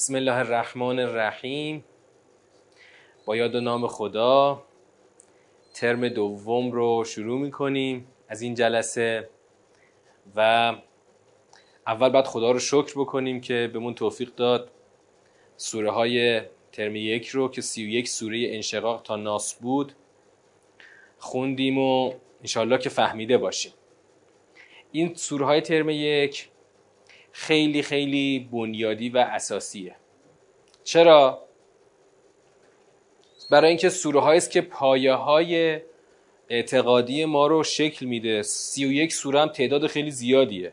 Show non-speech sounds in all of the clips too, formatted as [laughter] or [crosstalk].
بسم الله الرحمن الرحیم. با یاد و نام خدا ترم دوم رو شروع می‌کنیم از این جلسه و اول باید خدا رو شکر بکنیم که بهمون توفیق داد سوره های ترم یک رو که سی و یک سوره انشقاق تا ناس بود خوندیم و انشالله که فهمیده باشیم. این سوره های ترم یک خیلی خیلی بنیادی و اساسیه. چرا؟ برای اینکه سوره است که پایه های اعتقادی ما رو شکل میده. سی و یک سوره هم تعداد خیلی زیادیه.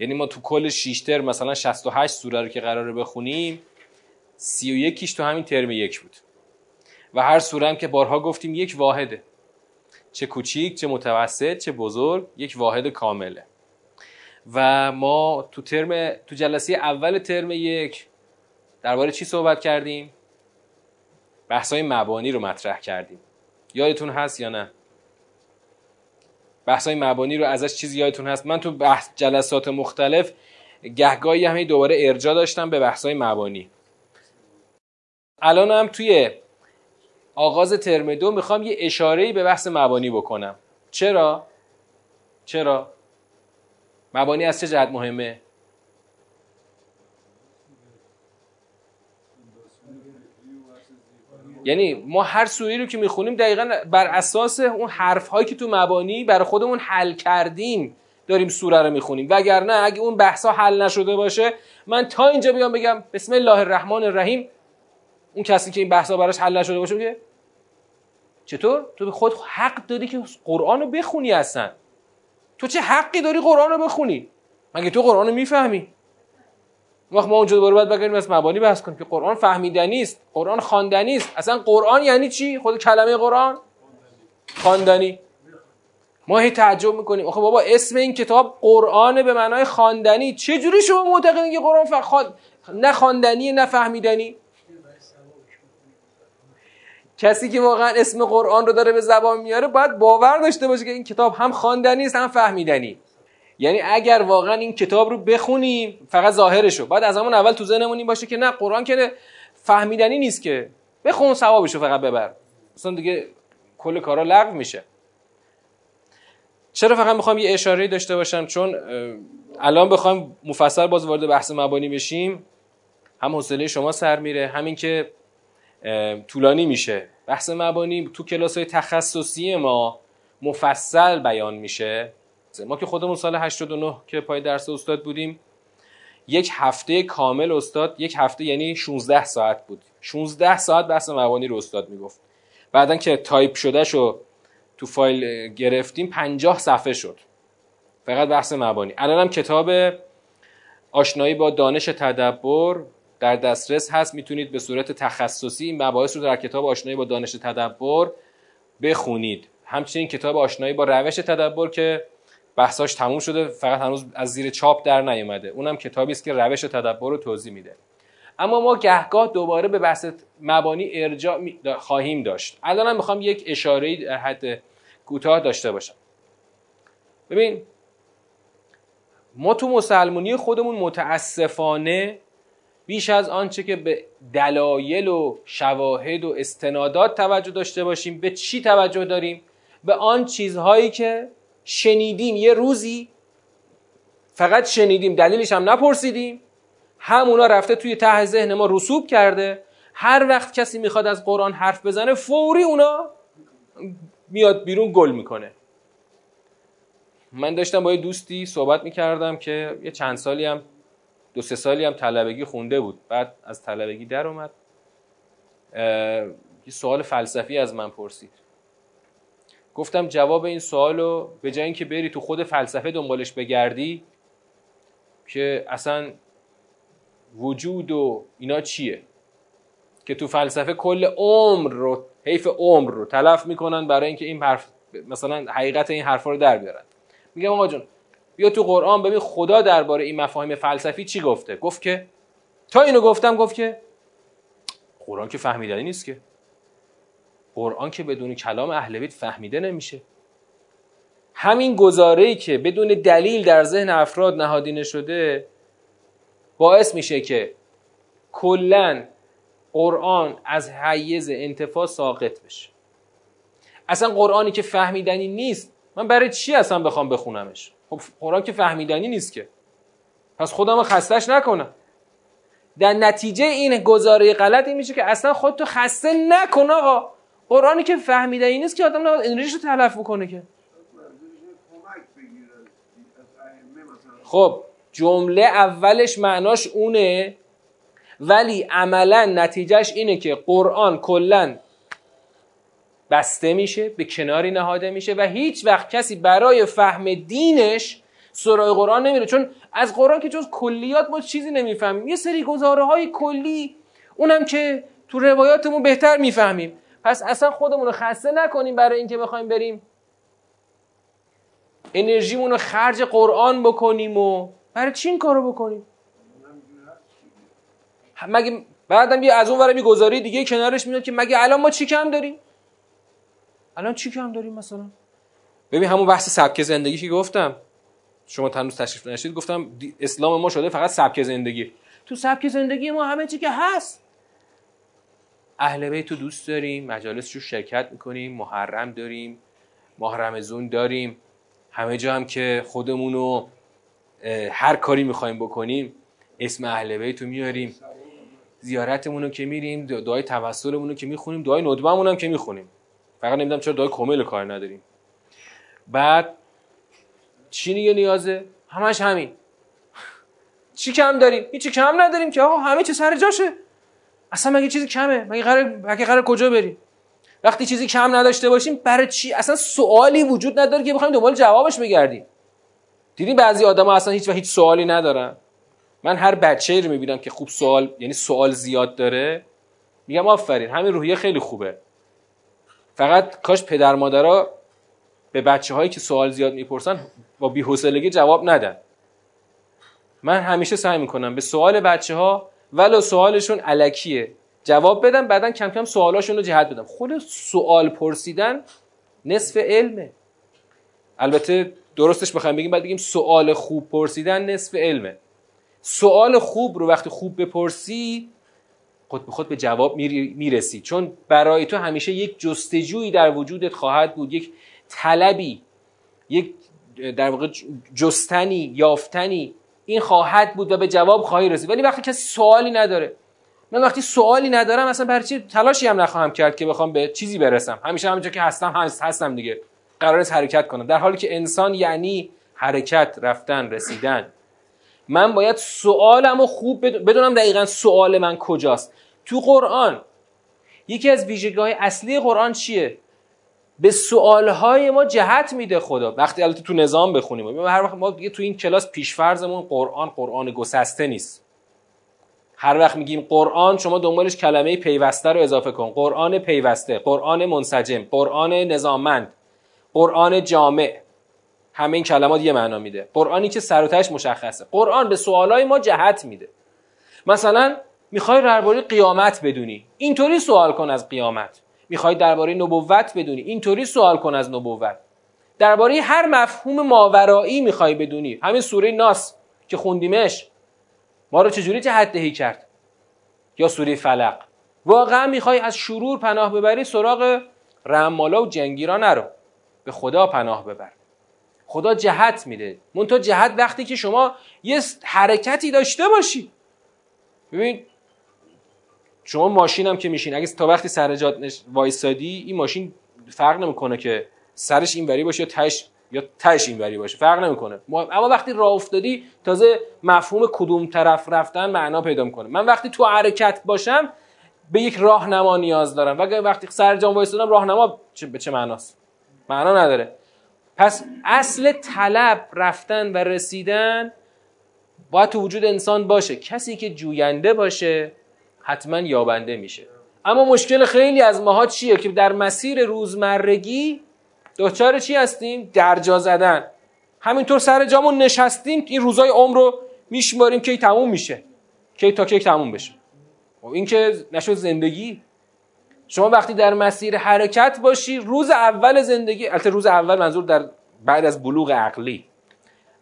یعنی ما تو کل شیشتر مثلا 68 سوره رو که قراره بخونیم سی و یکیش تو همین ترم یک بود. و هر سوره هم که بارها گفتیم یک واحده. چه کوچیک چه متوسط چه بزرگ یک واحد کامله. و ما تو ترم تو جلسه اول ترم یک درباره چی صحبت کردیم؟ بحثای مبانی رو مطرح کردیم. یادتون هست یا نه؟ بحثای مبانی رو ازش چیزی یادتون هست؟ من تو بحث جلسات مختلف گهگاهی همه دوباره ارجا داشتم به بحثای مبانی. الان هم توی آغاز ترم دو می‌خوام یه اشاره به بحث مبانی بکنم. چرا؟ چرا؟ مبانی از چه جهت مهمه؟ یعنی ما هر سوری رو که می‌خونیم دقیقا بر اساس اون حرف هایی که تو مبانی برای خودمون حل کردیم داریم سوره رو می‌خونیم. وگرنه اگه اون بحثا حل نشده باشه من تا اینجا بیام بگم بسم الله الرحمن الرحیم. اون کسی که این بحثا براش حل نشده باشه بگه چطور؟ تو به خود حق داری که قرآن رو بخونی اصلا. تو چه حقی داری قرآن رو بخونی؟ مگه تو قرآن رو می‌فهمی؟ وقت ما اونجا دوباره باید بگیریم از مبانی بحث کنیم که قرآن فهمیدنی است قرآن خواندنی است اصلا قرآن یعنی چی؟ خود کلمه قرآن؟ خواندنی. ما هی تعجب می‌کنیم. آخه بابا اسم این کتاب قرآن به معنای خواندنی. چه جوری شما معتقدین که قرآن فخواد نه خواندنی نه فهمیدنی؟ کسی که واقعا اسم قرآن رو داره به زبان میاره باید باور داشته باشه که این کتاب هم خواندنی است هم فهمیدنی. یعنی اگر واقعا این کتاب رو بخونیم فقط ظاهرشو. بعد از همون اول تو ذهنمون باشه که نه قرآن که فهمیدنی نیست که. بخون ثوابشو فقط ببر. اصلا دیگه کل کارا لغو میشه. چرا فقط می‌خوام یه اشاره داشته باشم؟ چون الان بخوام مفصل باز وارد بحث مبانی بشیم. هم حوصله شما سر میره همین که طولانی میشه. بحث مبانی تو کلاس های تخصصی ما مفصل بیان میشه. ما که خودمون سال 89 که پای درس استاد بودیم یک هفته کامل استاد یک هفته یعنی 16 ساعت بود. 16 ساعت بحث مبانی رو استاد می‌گفت. بعدا که تایپ شده شو تو فایل گرفتیم 50 صفحه شد. فقط بحث مبانی. الان هم کتاب آشنایی با دانش تدبر در دسترس هست می‌تونید به صورت تخصصی این مباحث رو در کتاب آشنایی با دانش تدبر بخونید. همچنین کتاب آشنایی با روش تدبر که بحثاش تموم شده فقط هنوز از زیر چاپ در نیومده. اونم کتابی است که روش تدبر رو توضیح میده. اما ما گهگاه دوباره به بحث مبانی ارجاع خواهیم داشت. الان می‌خوام یک اشاره در حد کوتاه داشته باشم. ببین ما تو مسلمونی خودمون متاسفانه بیش از آنچه که به دلایل و شواهد و استنادات توجه داشته باشیم به چی توجه داریم؟ به آن چیزهایی که شنیدیم. یه روزی فقط شنیدیم دلیلش هم نپرسیدیم. همونا رفته توی ته ذهن ما رسوب کرده. هر وقت کسی می‌خواد از قرآن حرف بزنه فوری اونا میاد بیرون گل می‌کنه. من داشتم با یه دوستی صحبت می‌کردم که یه چند سالی هم دو سه سالی هم طلبگی خونده بود. بعد از طلبگی در اومد. یه سوال فلسفی از من پرسید. گفتم جواب این سوالو به جای اینکه بری تو خود فلسفه دنبالش بگردی که اصلا وجود و اینا چیه؟ که تو فلسفه کل عمر رو حیف عمر رو تلف می‌کنن برای اینکه این حرف مثلا حقیقت این حرفا رو در بیارن. میگم آقا جون بیا تو قرآن ببین خدا درباره این مفاهیم فلسفی چی گفته. گفت که تا اینو گفتم گفت که قرآن که فهمیدنی نیست که. قرآن که بدون کلام اهل بیت فهمیده نمیشه. همین گزاره ای که بدون دلیل در ذهن افراد نهادینه شده باعث میشه که کلا قرآن از حیز انتفاع ساقط بشه. اصلا قرآنی که فهمیدنی نیست. من برای چی اصلا بخوام بخونمش؟ خب که فهمیدنی نیست که. پس خودم خستش نکنم. در نتیجه این گزاره غلط این میشه که اصلا خودتو خسته نکن آقا. قرآنی که فهمیدنی نیست که آدم نباید انرژیش رو تلف بکنه که. خب جمله اولش معناش اونه. ولی عملا نتیجهش اینه که قرآن کلا بسته میشه به کناری نهاده میشه و هیچ وقت کسی برای فهم دینش سرای قرآن نمیره. چون از قرآن که جز کلیات ما چیزی نمی‌فهمیم. یه سری گزاره های کلی اونم که تو روایاتمون بهتر می‌فهمیم. پس اصلا خودمون رو خسته نکنیم برای اینکه بخوایم بریم انرژیمون رو خرج قرآن بکنیم و برای چی این کارو بکنیم؟ مگه بعدم یه از اون ورم گزاری دیگه کنارش میاد که مگه الان ما چی کم داریم؟ الان چی کم داریم مثلا؟ ببین همون بحث سبک زندگی که گفتم. شما تنوز تشریف نشید گفتم اسلام ما شده فقط سبک زندگی. تو سبک زندگی ما همه چی که هست. اهل بیت تو دوست داریم مجالس رو شرکت می‌کنیم محرم داریم ماه رمزون داریم. همه جا هم که خودمون رو هر کاری می‌خوایم بکنیم اسم اهل بیت رو میاریم. زیارتمون رو که میریم دعای توسلمون رو که می‌خونیم دعای ندبمون هم که می‌خونیم. فقط نمی‌دونم چرا دعای کامل کار نداریم. بعد چی دیگه نیازه همش همین. چی کم داریم؟ هیچی کم نداریم که آقا همه چی سر جاشه. اصلا مگه چیزی کمه؟ مگه قرار مگه قرار کجا بریم؟ وقتی چیزی کم نداشته باشیم برای چی؟ اصلا سوالی وجود نداره که بخوایم دنبال جوابش بگردیم. دیدین بعضی آدما اصلا هیچ و هیچ سوالی ندارن؟ من هر بچه رو می‌بینم که خوب سوال یعنی سوال زیاد داره میگم آفرین همین روحیه خیلی خوبه. فقط کاش پدر مادرها به بچه هایی که سوال زیاد می‌پرسن با بی‌حوصلگی جواب ندن. من همیشه سعی می‌کنم به سوال بچه ها ولو سوالشون علکیه جواب بدم بعدا کم کم سوالاشون رو جهت بدم. خود سوال پرسیدن نصف علمه. البته درستش بخوایم بگیم بعد بگیم سوال خوب پرسیدن نصف علمه. سوال خوب رو وقتی خوب بپرسی خود به خود به جواب می‌رسی. چون برای تو همیشه یک جستجویی در وجودت خواهد بود یک طلبی یک در واقع جستنی یافتنی این خواهد بود و به جواب خواهی رسید. ولی وقتی کسی سوالی نداره من وقتی سوالی ندارم اصلا برای چی تلاشی هم نخواهم کرد که بخوام به چیزی برسم؟ همیشه همینجا که هستم هست هستم دیگه. قرار است حرکت کنم. در حالی که انسان یعنی حرکت رفتن رسیدن. من باید سوالم رو خوب بدونم دقیقا سوال من کجاست. تو قرآن یکی از ویژگی های اصلی قرآن چیه؟ به سوالهای ما جهت میده خدا. وقتی البته تو نظام بخونیم. هر وقت ما دیگه تو این کلاس پیشفرزمون قرآن قرآن گسسته نیست. هر وقت میگیم قرآن شما دنبالش کلمه پیوسته رو اضافه کن. قرآن پیوسته قرآن منسجم قرآن نظاممند قرآن جامع. همه این کلمات یه معنا میده. قرآنی که سر و مشخصه. قرآن به سوالای ما جهت میده. مثلا می‌خوای درباره قیامت بدونی. اینطوری سوال کن از قیامت. می‌خوای درباره نبوت بدونی. اینطوری سوال کن از نبوت. درباره هر مفهوم ماورایی می‌خوای بدونی. همین سوره ناس که خوندیمش. ما رو چجوری جهت دهی کرد؟ یا سوره فلق. واقعا می‌خوای از شرور پناه ببری سراغ رمالا و جنگیرا نرو به خدا پناه ببر. خدا جهت میده. منتها جهت وقتی که شما یه حرکتی داشته باشی. ببین شما ماشین هم که میشین اگه تا وقتی سر جات وایسادی این ماشین فرق نمی‌کنه که سرش اینوری باشه یا تش یا تش اینوری باشه. فرق نمی‌کنه. اما وقتی راه افتادی تازه مفهوم کدوم طرف رفتن معنا پیدا می‌کنه. من وقتی تو حرکت باشم به یک راهنما نیاز دارم. و وقتی سر جام وایسادم راهنما به چه معناست؟ معنا نداره. پس اصل طلب رفتن و رسیدن باید تو وجود انسان باشه. کسی که جوینده باشه حتما یابنده میشه. اما مشکل خیلی از ماها چیه که در مسیر روزمرگی دچار چی هستیم؟ درجا زدن. همینطور سر جامون نشستیم این روزای عمر رو میشماریم کی تموم میشه. کی تا کی تموم بشه. خب این که نشد زندگی. شما وقتی در مسیر حرکت باشی روز اول زندگی البته روز اول منظور در بعد از بلوغ عقلی.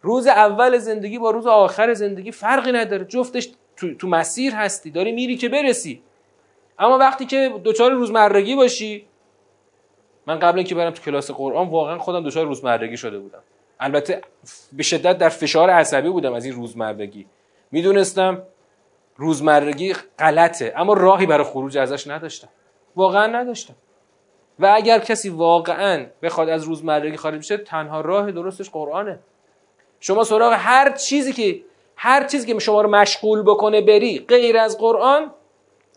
روز اول زندگی با روز آخر زندگی فرقی نداره. جفتش تو, تو مسیر هستی. داری میری که برسی. اما وقتی که دچار روزمرگی باشی من قبل اینکه برم تو کلاس قرآن واقعا خودم دچار روزمرگی شده بودم. البته به شدت در فشار عصبی بودم از این روزمرگی. می‌دونستم روزمرگی غلطه اما راهی برای خروج ازش نداشتم. واقعا نداشتم. و اگر کسی واقعا بخواد از روزمرگی خارج بشه تنها راه درستش قرآنه. شما سراغ هر چیزی که هر چیزی که شما رو مشغول بکنه بری غیر از قرآن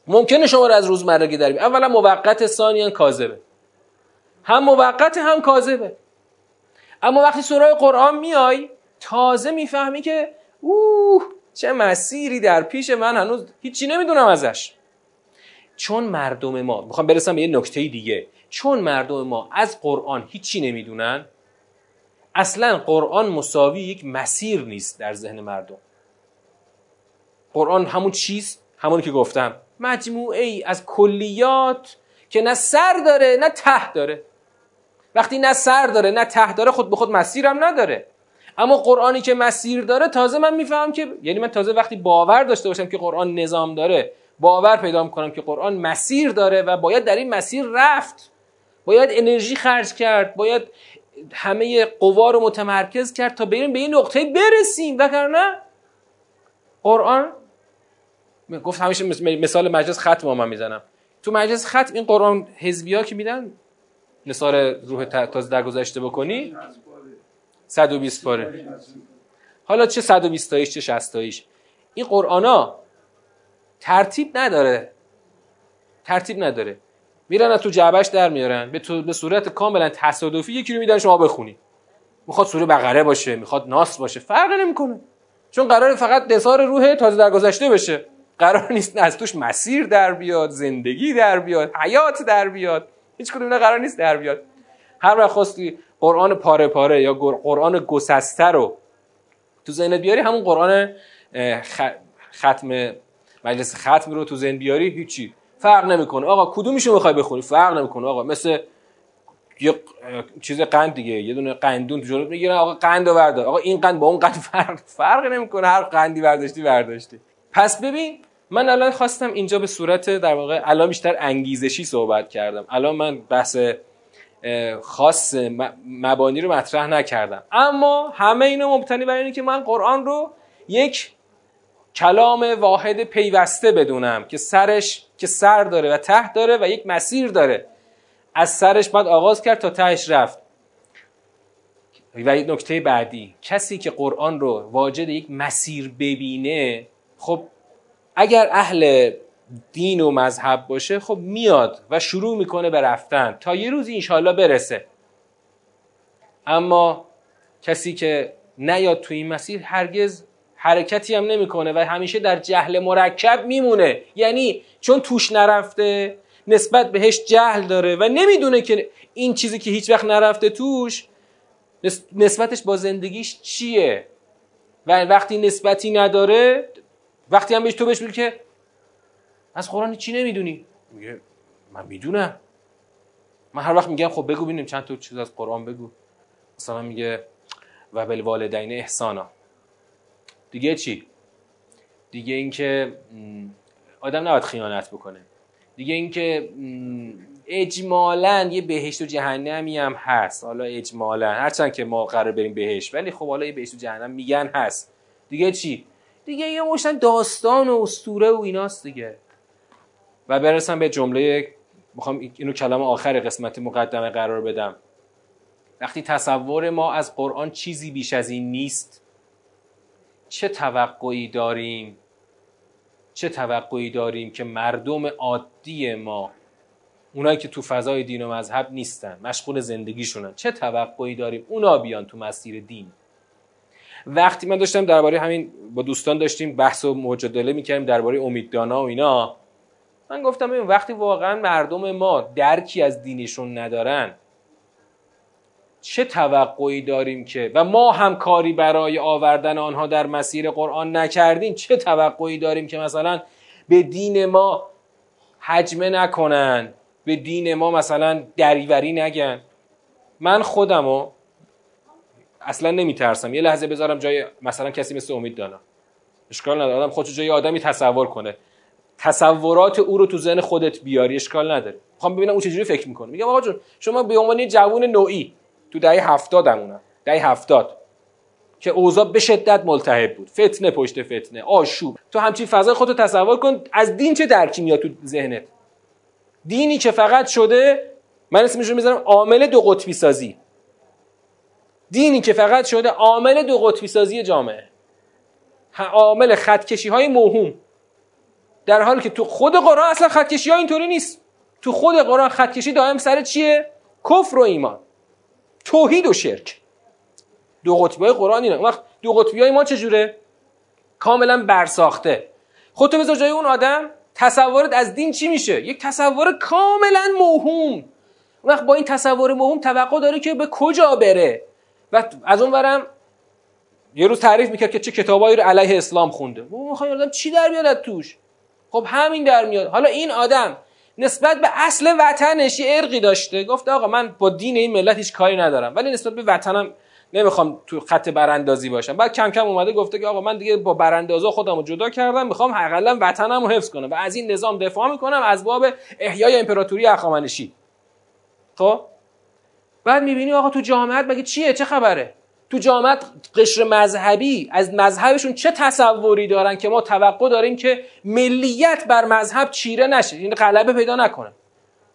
ممکنه شما رو از روزمرگی در اولا موقت ثانیا کاذبه. هم موقت هم کاذبه. اما وقتی سراغ قرآن میای تازه می‌فهمی که اوه چه مسیری در پیش من هنوز هیچی نمی‌دونم ازش. چون مردم ما می‌خوام برسم به یه نکته دیگه. چون مردم ما از قرآن هیچی نمی‌دونن اصلا قرآن مساوی یک مسیر نیست در ذهن مردم. قرآن همون چیست؟ همونی که گفتم. مجموعه ای از کلیات که نه سر داره نه ته داره. وقتی نه سر داره نه ته داره خود به خود مسیرم نداره. اما قرآنی که مسیر داره تازه من می‌فهمم که یعنی من تازه وقتی باور داشته باشم که قرآن نظام داره باور پیدا کنم که قرآن مسیر داره و باید در این مسیر رفت. باید انرژی خرج کرد. باید همه قوا رو متمرکز کرد تا بریم به این نقطه برسیم. وگرنه قرآن گفت همیشه مثال مجلس ختم من می‌زنم. تو مجلس ختم این قرآن حزبی ها که میدن نصار روح تازه درگذشته بکنی؟ 120 پاره حالا چه 120 تاییش چه 60 تاییش این قرآن ترتیب نداره. ترتیب نداره. میرن تو جعبش در میارن. به, تو به صورت کاملا تصادفی یکی رو میدن شما بخونی. می‌خواد سوره بقره باشه می‌خواد ناس باشه. فرق نمی‌کنه. چون قرار فقط نثار روح تازه درگذشته بشه. قرار نیست از توش مسیر در بیاد زندگی در بیاد حیات در بیاد. هیچ کدوم قرار نیست در بیاد. هر وقت خواستی قرآن پاره پاره یا قرآن گسسته رو تو ذهنت بیاری همون قرآن ختم مجلس ختم رو تو ذهن بیاری هیچی. فرق نمی‌کنه. آقا کدومیشو می‌خوای بخونی؟ فرق نمی‌کنه. آقا مثل یه چیز قند دیگه. یه دونه قندون تو جلوت می‌گیرن آقا قند رو بردار. آقا این قند با اون قند [laughs] فرق فرق نمی‌کنه. هر قندی برداشتی برداشتی. پس ببین من الان خواستم اینجا به صورت در واقع الان بیشتر انگیزشی صحبت کردم. الان من بحث خاص مبانی رو مطرح نکردم. اما همه اینا مبتنی بر اینه که من قرآن رو یک کلام واحد پیوسته بدونم که سرش که سر داره و ته داره و یک مسیر داره. از سرش باید آغاز کرد تا تهش رفت. و یک نکته بعدی کسی که قرآن رو واجد یک مسیر ببینه خب اگر اهل دین و مذهب باشه خب میاد و شروع می‌کنه به رفتن تا یه روز انشالله برسه. اما کسی که نیاد تو این مسیر هرگز حرکتی هم نمی‌کنه و همیشه در جهل مرکب میمونه. یعنی چون توش نرفته نسبت بهش جهل داره و نمی‌دونه که این چیزی که هیچ وقت نرفته توش نسبتش با زندگیش چیه؟ و وقتی نسبتی نداره وقتی هم بهش تو بهش که از قرآن چی نمی‌دونی؟ میگه من می‌دونم. من هر وقت میگم خب بگو ببینیم چند تا چیز از قرآن بگو. مثلا میگه و بالوالدین احسانا. دیگه چی؟ دیگه اینکه آدم نباید خیانت بکنه. دیگه اینکه اجمالا یه بهشت و جهنمی هم هست. حالا اجمالا هرچند که ما قرار بریم بهش ولی خب حالا یه بهشت و جهنم میگن هست. دیگه چی؟ دیگه یه مشتن داستان و اسطوره و ایناست دیگه. و برسم به جمله می‌خوام اینو کلام آخر قسمت مقدمه قرار بدم. وقتی تصور ما از قرآن چیزی بیش از این نیست چه توقعی داریم؟ چه توقعی داریم که مردم عادی ما اونایی که تو فضای دین و مذهب نیستن مشغول زندگیشونن چه توقعی داریم؟ اونا بیان تو مسیر دین. وقتی من داشتم درباره همین با دوستان داشتیم بحث و مجادله می‌کردیم درباره امیددانا و اینا من گفتم این وقتی واقعا مردم ما درکی از دینشون ندارن چه توقعی داریم که و ما هم کاری برای آوردن آنها در مسیر قرآن نکردیم چه توقعی داریم که مثلا به دین ما حجمه نکنن به دین ما مثلا دریوری نگن؟ من خودمو اصلا نمیترسم. یه لحظه بذارم جای مثلا کسی مثل امید دانا. اشکال نداره. آدم خودش جای آدمی تصور کنه. تصورات او رو تو ذهن خودت بیاری. اشکال نداره. می‌خوام ببینم اون چجوری فکر می‌کنه. میگم آقا جون شما به عنوان جوون نوعی تو دهه 70 همونم دهه 70 که اوضاع به شدت ملتهب بود. فتنه پشت فتنه آشوب. تو همچین فضای خودتو تصور کن از دین چه درکی میاد تو ذهنت؟ دینی که فقط شده من اسمش رو می‌ذارم عامل دو قطبی سازی. دینی که فقط شده عامل دو قطبی سازی جامعه. عامل خطکشی های موهوم. در حالی که تو خود قرآن اصلا خطکشی ها اینطوری نیست. تو خود قرآن خطکشی دائم سر چیه؟ کفر و ایمان. توحید و شرک. دو قطبی های قرآن اینه. وقت دو قطبی های ما چجوره؟ کاملا برساخته. خودتو بذار جای اون آدم تصورت از دین چی میشه؟ یک تصور کاملا موهوم. وقت با این تصور موهوم توقع داره که به کجا بره. و از اون برم یه روز تعریف می‌کرد که چه کتابایی رو علیه اسلام خونده. ما می‌خوایم آدم چی در میاد توش؟ خب همین در میاد. حالا این آدم نسبت به اصل وطنش یه ارقی داشته. گفت آقا من با دین این ملت هیچ کاری ندارم. ولی نسبت به وطنم نمی‌خوام تو خط براندازی باشم. بعد کم کم اومده گفته که آقا من دیگه با براندازا خودم رو جدا کردم. می‌خوام حداقل وطنم رو حفظ کنم. و از این نظام دفاع می‌کنم از باب احیای امپراتوری اخامنشی. خب؟ بعد می‌بینی آقا تو جامعه مگه چیه؟ چه خبره؟ تو جامعه قشر مذهبی از مذهبشون چه تصوری دارن که ما توقع داریم که ملیت بر مذهب چیره نشه این غلبه پیدا نکنه.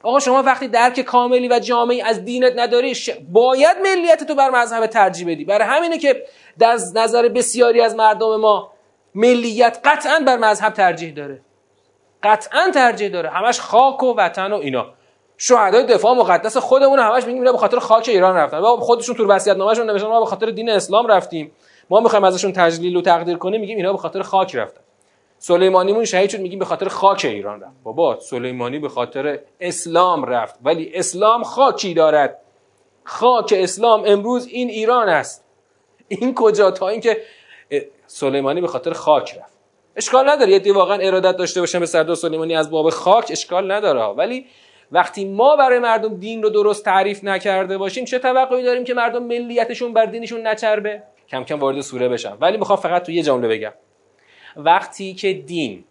آقا شما وقتی درک کاملی و جامعی از دینت نداری باید ملیت تو بر مذهب ترجیح بدی. برای همینه که در نظر بسیاری از مردم ما ملیت قطعا بر مذهب ترجیح داره. قطعا ترجیح داره. همش خاک و وطن و اینا. شهدای دفاع مقدس خودمون همش میگیم به خاطر خاک ایران رفتن. و خودشون تو وصیت نامه‌شون نوشتن ما به خاطر دین اسلام رفتیم. ما می‌خوایم ازشون تجلیل و تقدیر کنیم میگیم اینا به خاطر خاک رفتن. سلیمانیمون شهید شد میگیم به خاطر خاک ایران رفت. بابا سلیمانی به خاطر اسلام رفت. ولی اسلام خاکی دارد. خاک اسلام امروز این ایران است. این کجا؟ تا اینکه سلیمانی به خاطر خاک رفت. اشکال نداره. یه واقعا ارادت داشته باشن به سردار سلیمانی از باب خاک اشکال نداره. ولی وقتی ما برای مردم دین رو درست تعریف نکرده باشیم چه توقعی داریم که مردم ملیتشون بر دینشون نچربه؟ کم کم وارد سوره بشم. ولی می‌خوام فقط تو یه جمله بگم. وقتی که دین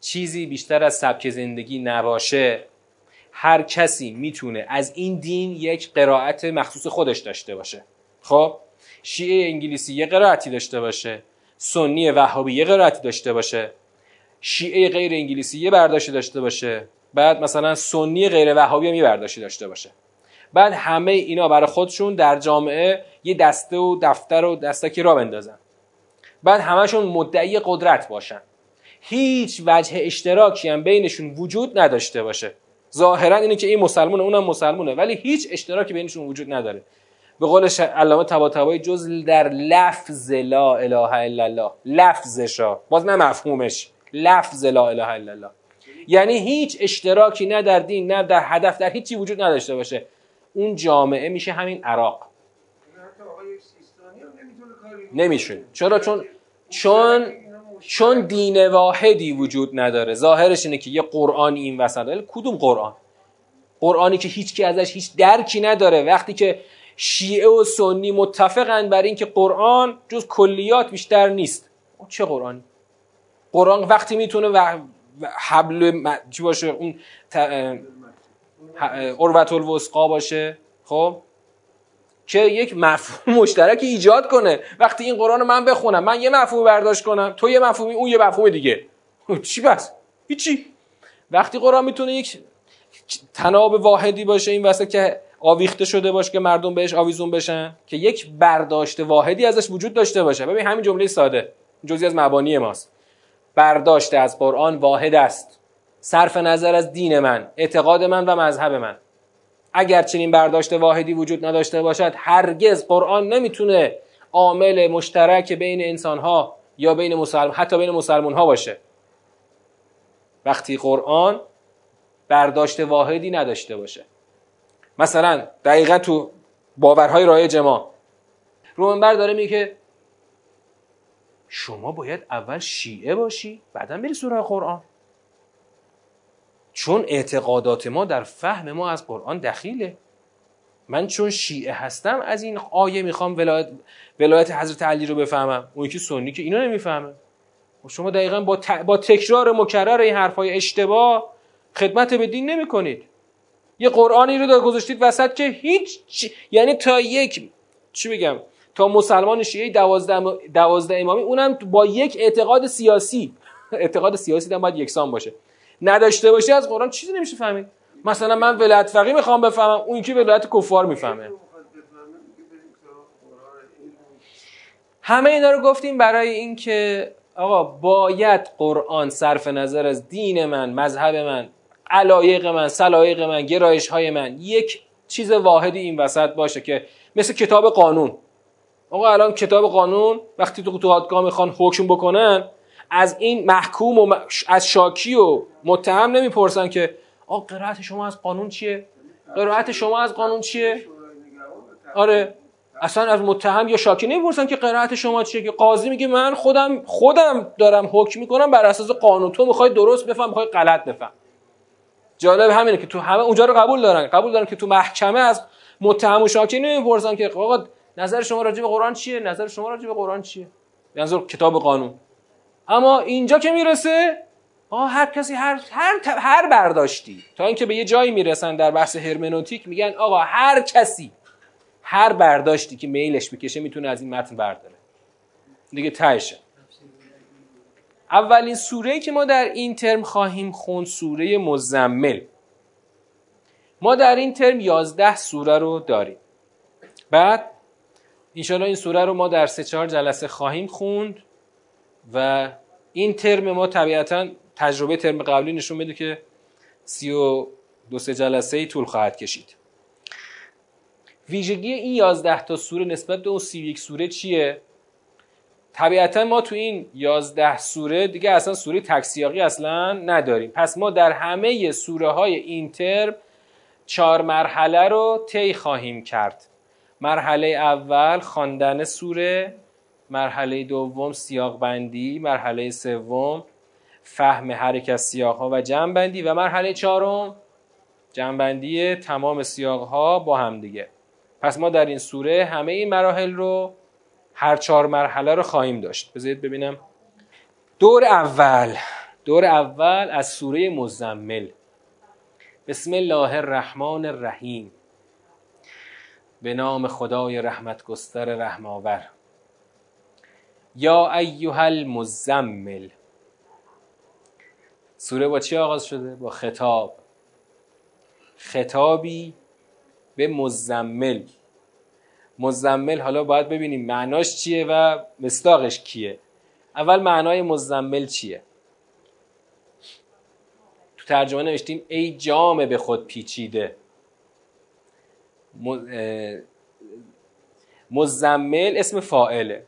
چیزی بیشتر از سبک زندگی نباشه هر کسی می‌تونه از این دین یک قرائت مخصوص خودش داشته باشه. خب؟ شیعه انگلیسی یه قرائتی داشته باشه. سنی وهابی یه قرائتی داشته باشه. شیعه غیر انگلیسی یه برداشتی داشته باشه. بعد مثلا سنی غیر وهابی هم یه برداشتی داشته باشه. بعد همه اینا برای خودشون در جامعه یه دسته و دفتر و دستکی را بندازن. بعد همشون مدعی قدرت باشن. هیچ وجه اشتراکی هم بینشون وجود نداشته باشه. ظاهرا اینه که این مسلمونه اونم مسلمونه ولی هیچ اشتراکی بینشون وجود نداره. به قول علامه طباطبایی جز در لفظ لا اله الا الله. لفظشا باز نه مفهومش. لفظ لا اله الا الله. یعنی هیچ اشتراکی نه در دین نه در هدف در هیچی وجود نداشته باشه. اون جامعه میشه همین عراق. نمیشه چرا؟ چون چون چون دین واحدی وجود نداره. ظاهرش اینه که یه قرآن این وسط. کدوم قرآن؟ قرآنی که هیچ کی ازش هیچ درکی نداره. وقتی که شیعه و سنی متفقن بر اینکه قرآن جز کلیات بیشتر نیست. چه قرآنی؟ قرآن وقتی می‌تونه و حبل چی باشه؟ اون عروت الوسقا باشه خب؟ که یک مفهوم مشترک ایجاد کنه. وقتی این قرآن رو من بخونم من یه مفهوم برداشت کنم تو یه مفهومی اون یه مفهوم دیگه. [laughs] چی بس؟ هیچی. وقتی قرآن می‌تونه یک تناب واحدی باشه این واسه که آویخته شده باشه که مردم بهش آویزون بشن که یک برداشت واحدی ازش وجود داشته باشه. ببین همین جمله ساده. جزی از مبانی ماست. برداشت از قرآن واحد است. صرف نظر از دین من اعتقاد من و مذهب من. اگر چنین برداشت واحدی وجود نداشته باشد هرگز قرآن نمی‌تونه عامل مشترک بین انسان ها یا بین مسلمان حتی بین مسلمان ها باشه. وقتی قرآن برداشت واحدی نداشته باشه. مثلا دقیقا تو باورهای رایج ما رومنبر داره میگه شما باید اول شیعه باشی بعدا بری سوره قرآن. چون اعتقادات ما در فهم ما از قرآن دخیله. من چون شیعه هستم از این آیه می‌خوام ولایت, ولایت حضرت علی رو بفهمم. اون که سنی که اینو نمی‌فهمه. شما دقیقا با, با تکرار مکرر این حرفای اشتباه خدمت به دین نمی کنید یه قرآنی رو گذاشتید وسط که هیچ یعنی تا یک چی بگم؟ تا مسلمان شیعه دوازده, دوازده امامی اونم با یک اعتقاد سیاسی. [laughs] اعتقاد سیاسی هم باید یکسان باشه. نداشته باشه از قرآن چیزی نمیشه فهمید. مثلا من ولایت فقیه می‌خوام بفهمم اون که ولایت کفار می‌فهمه. همه اینا رو گفتیم برای اینکه آقا باید قرآن صرف نظر از دین من مذهب من علایق من سلایق من گرایش های من یک چیز واحدی این وسط باشه که مثل کتاب قانون. آقا الان کتاب قانون وقتی تو دادگاه می‌خوان حکم بکنن از این محکوم و از شاکی و متهم نمی‌پرسن که آقا قرائت شما از قانون چیه؟ قرائت شما از قانون چیه؟ آره. اصلا از متهم یا شاکی نمی‌پرسن که قرائت شما چیه که قاضی میگه من خودم خودم دارم حکم می‌کنم بر اساس قانون. تو می‌خوای درست بفهم می‌خوای غلط بفهم. جالب همینه که تو همه اونجا رو قبول دارن. قبول دارن که تو محکمه از متهم و شاکی نمی‌پرسن که آقا نظر شما راجع به قرآن چیه؟ نظر شما راجع به قرآن چیه؟ نظر کتاب قانون. اما اینجا که می‌رسه آه هر کسی هر هر هر برداشتی تا اینکه به یه جایی می‌رسن در بحث هرمنوتیک میگن آقا هر کسی هر برداشتی که میلش بکشه می‌تونه از این متن برداره. دیگه تهشه. اولین سوره که ما در این ترم خواهیم خوند سوره مزمل. ما در این ترم یازده سوره رو داریم. بعد انشاءالله این سوره رو ما در سه چهار جلسه خواهیم خوند و این ترم ما طبیعتا تجربه ترم قبلی نشون میده که سی و دو سه جلسه ای طول خواهد کشید. ویژگی این یازده تا سوره نسبت به اون سی یک سوره چیه؟ طبیعتا ما تو این یازده سوره دیگه اصلا سوره تکسیاقی اصلا نداریم. پس ما در همه سوره های این ترم چهار مرحله رو طی خواهیم کرد. مرحله اول خواندن سوره. مرحله دوم سیاق بندی مرحله سوم فهم از سیاق ها و جمع بندی و مرحله چهارم جمع بندی تمام سیاق ها با هم دیگه. پس ما در این سوره همه این مراحل رو هر چهار مرحله رو خواهیم داشت. بذارید ببینم. دور اول. دور اول از سوره مزمل. بسم الله الرحمن الرحیم. به نام خدای رحمت گستر رحماور یا ایها المزمل. سوره با چی آغاز شده؟ با خطاب. خطابی به مزمل. مزمل حالا باید ببینیم معناش چیه و مستاقش کیه. اول معنای مزمل چیه؟ تو ترجمه نوشتیم ای جامه به خود پیچیده. مزمل اسم فائله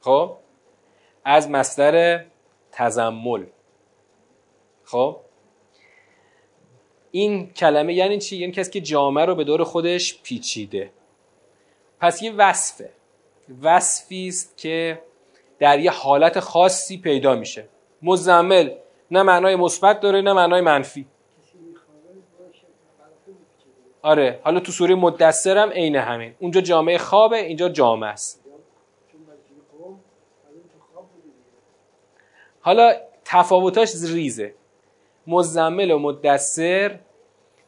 خب؟ از مصدر تزمل. خب؟ این کلمه یعنی چی؟ یعنی کسی که جامعه رو به دور خودش پیچیده. پس یه وصفه. وصفی است که در یه حالت خاصی پیدا میشه. مزمل نه معنای مثبت داره نه معنای منفی. آره حالا تو سوره مدثر هم عین همین. اونجا جامعه خوابه اینجا جامعه است. حالا تفاوتاش ریزه. مزمل و مدثر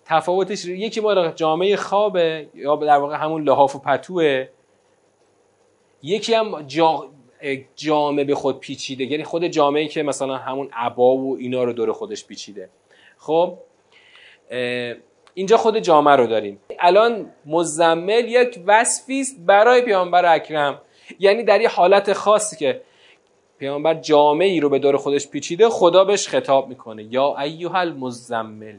تفاوتش یکی ما جامعه خوابه یا در واقع همون لحاف و پتوه. یکی هم جا... جامعه به خود پیچیده. یعنی خود جامعه که مثلا همون عبا و اینا رو دور خودش پیچیده. خب اینجا خود جامعه رو داریم. الان مزمل یک وصفی است برای پیامبر اکرم. یعنی در یه حالت خاصی که پیامبر جامعه ای رو به دور خودش پیچیده خدا بهش خطاب می‌کنه. یا ایها المزمل.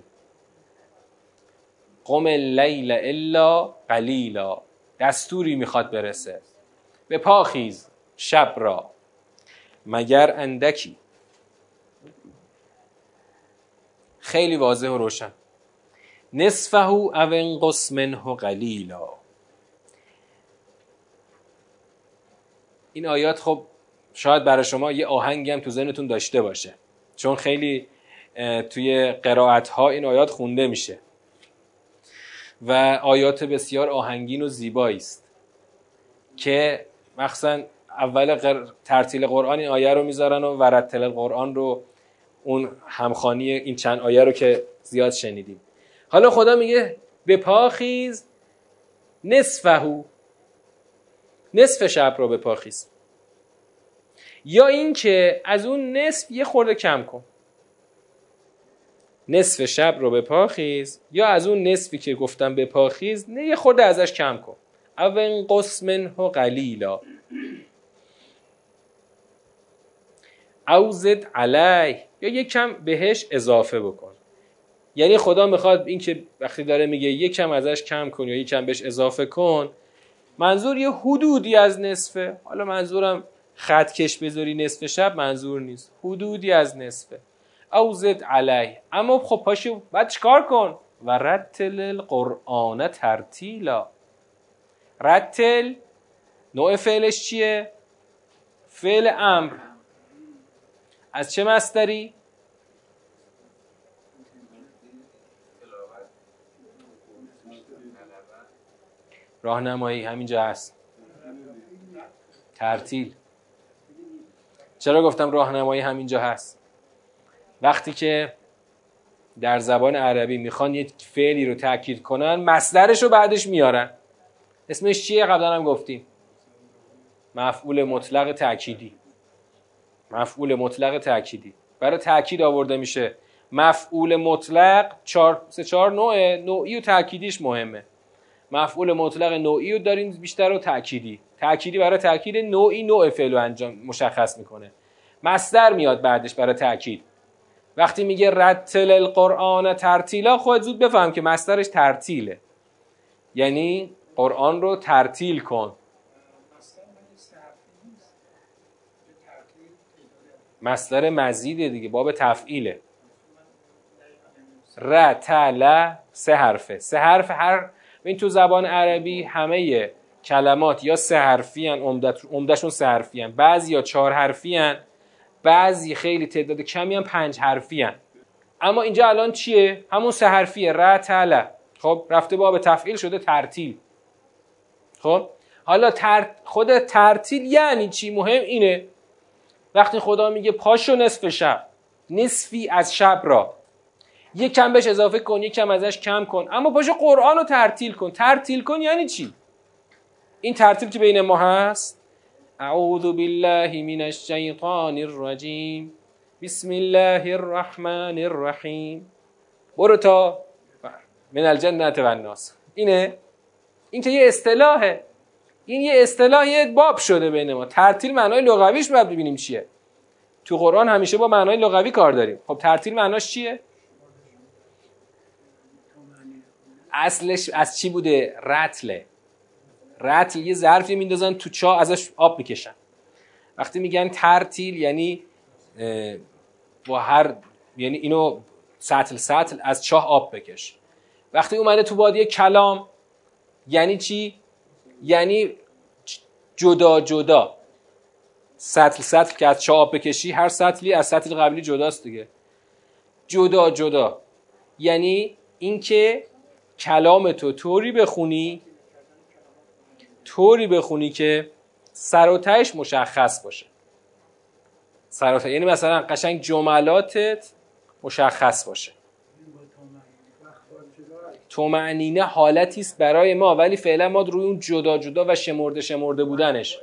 قم اللیل الا قلیلا. دستوری می‌خواد برسه. به پاخیز شب را. مگر اندکی. خیلی واضح و روشن. نصفه او انقص منه قلیلا. این آیات خب شاید برای شما یه آهنگی هم تو ذهنتون داشته باشه چون خیلی توی قرائت ها این آیات خونده میشه. و آیات بسیار آهنگین و زیبایی است که مخصوصا اول ترتیل قرآن این آیه رو می‌ذارن و ورتل قرآن رو اون همخانی این چند آیه رو که زیاد شنیدیم. حالا خدا میگه به پاخیز نصفهو نصف شب رو به پاخیز یا اینکه از اون نصف یه خورده کم کن. نصف شب رو به پاخیز یا از اون نصفی که گفتم به پاخیز نه یه خورده ازش کم کن. او قسمن و قلیلا. او زد علیه. یا یک کم بهش اضافه بکن. یعنی خدا می‌خواد این که وقتی داره میگه یک کم ازش کم کن یا یک کم بهش اضافه کن منظور یه حدودی از نصفه. حالا منظورم خط کش بذاری نصف شب منظور نیست. حدودی از نصفه. او زد علیه. اما خب پاشو بعد چکار کن؟ و رتل القرآن ترتیلا. رتل نوع فعلش چیه؟ فعل امر. از چه مستری؟ راهنمایی همینجا هست. ترتیل. چرا گفتم راهنمایی همینجا هست؟ وقتی که در زبان عربی می‌خوان یک فعلی رو تاکید کنن مصدرش رو بعدش میارن. اسمش چیه؟ قبلا هم گفتیم. مفعول مطلق تأکیدی. مفعول مطلق تأکیدی. برای تأکید آورده میشه. مفعول مطلق چهار سه چهار نوع نوعی و تأکیدیش مهمه. مفعول مطلق نوعی رو داریم بیشتر و تأکیدی. تأکیدی برای تأکید نوعی نوع فعل و انجام مشخص می‌کنه. مصدر میاد بعدش برای تأکید. وقتی میگه رتل القرآن ترتیلا خود زود بفهم که مصدرش ترتیله. یعنی قرآن رو ترتیل کن. مصدر مزیده دیگه باب تفعیله. رتل سه حرفه. سه حرف هر این تو زبان عربی همه کلمات یا سه حرفی هن عمدشون سه حرفی هن. بعضی یا چهار حرفی هن. بعضی خیلی تعداد کمی هم پنج حرفی هن. اما اینجا الان چیه؟ همون سه حرفیه رتل خب رفته باب تفعیل شده ترتیل خب حالا تر... خود ترتیل یعنی چی مهم اینه وقتی خدا میگه پاشو نصف شب نصفی از شب را یک کم بهش اضافه کن یک کم ازش کم کن. اما پاشو قرآن رو ترتیل کن. ترتیل کن یعنی چی؟ این ترتیل که بین ما هست. اعوذ بالله من الشیطان الرجیم. بسم الله الرحمن الرحیم. برو تا من الجنت و الناس. اینه؟ این که یه اصطلاحه. این یه اصطلاح یه باب شده بین ما. ترتیل معنای لغویش باید ببینیم چیه. تو قرآن همیشه با معنای لغوی کار داریم. خب ترتیل معناش چیه؟ اصلش از چی بوده؟ رتله رتل یه ظرفی میندازن تو چاه ازش آب می‌کشن. وقتی میگن ترتیل یعنی با هر یعنی اینو سطل سطل از چاه آب بکش. وقتی اومده تو بادی کلام یعنی چی؟ یعنی جدا جدا. سطل سطل که از چاه آب بکشی هر سطلی از سطل قبلی جداست دیگه. جدا جدا. یعنی اینکه کلام تو طوری بخونی طوری بخونی که سر و مشخص باشه. سر یعنی مثلا قشنگ جملاتت مشخص باشه. تومعنینه حالتی است برای ما ولی فعلا ما روی اون جدا جدا و شمرده شمرده بودنش.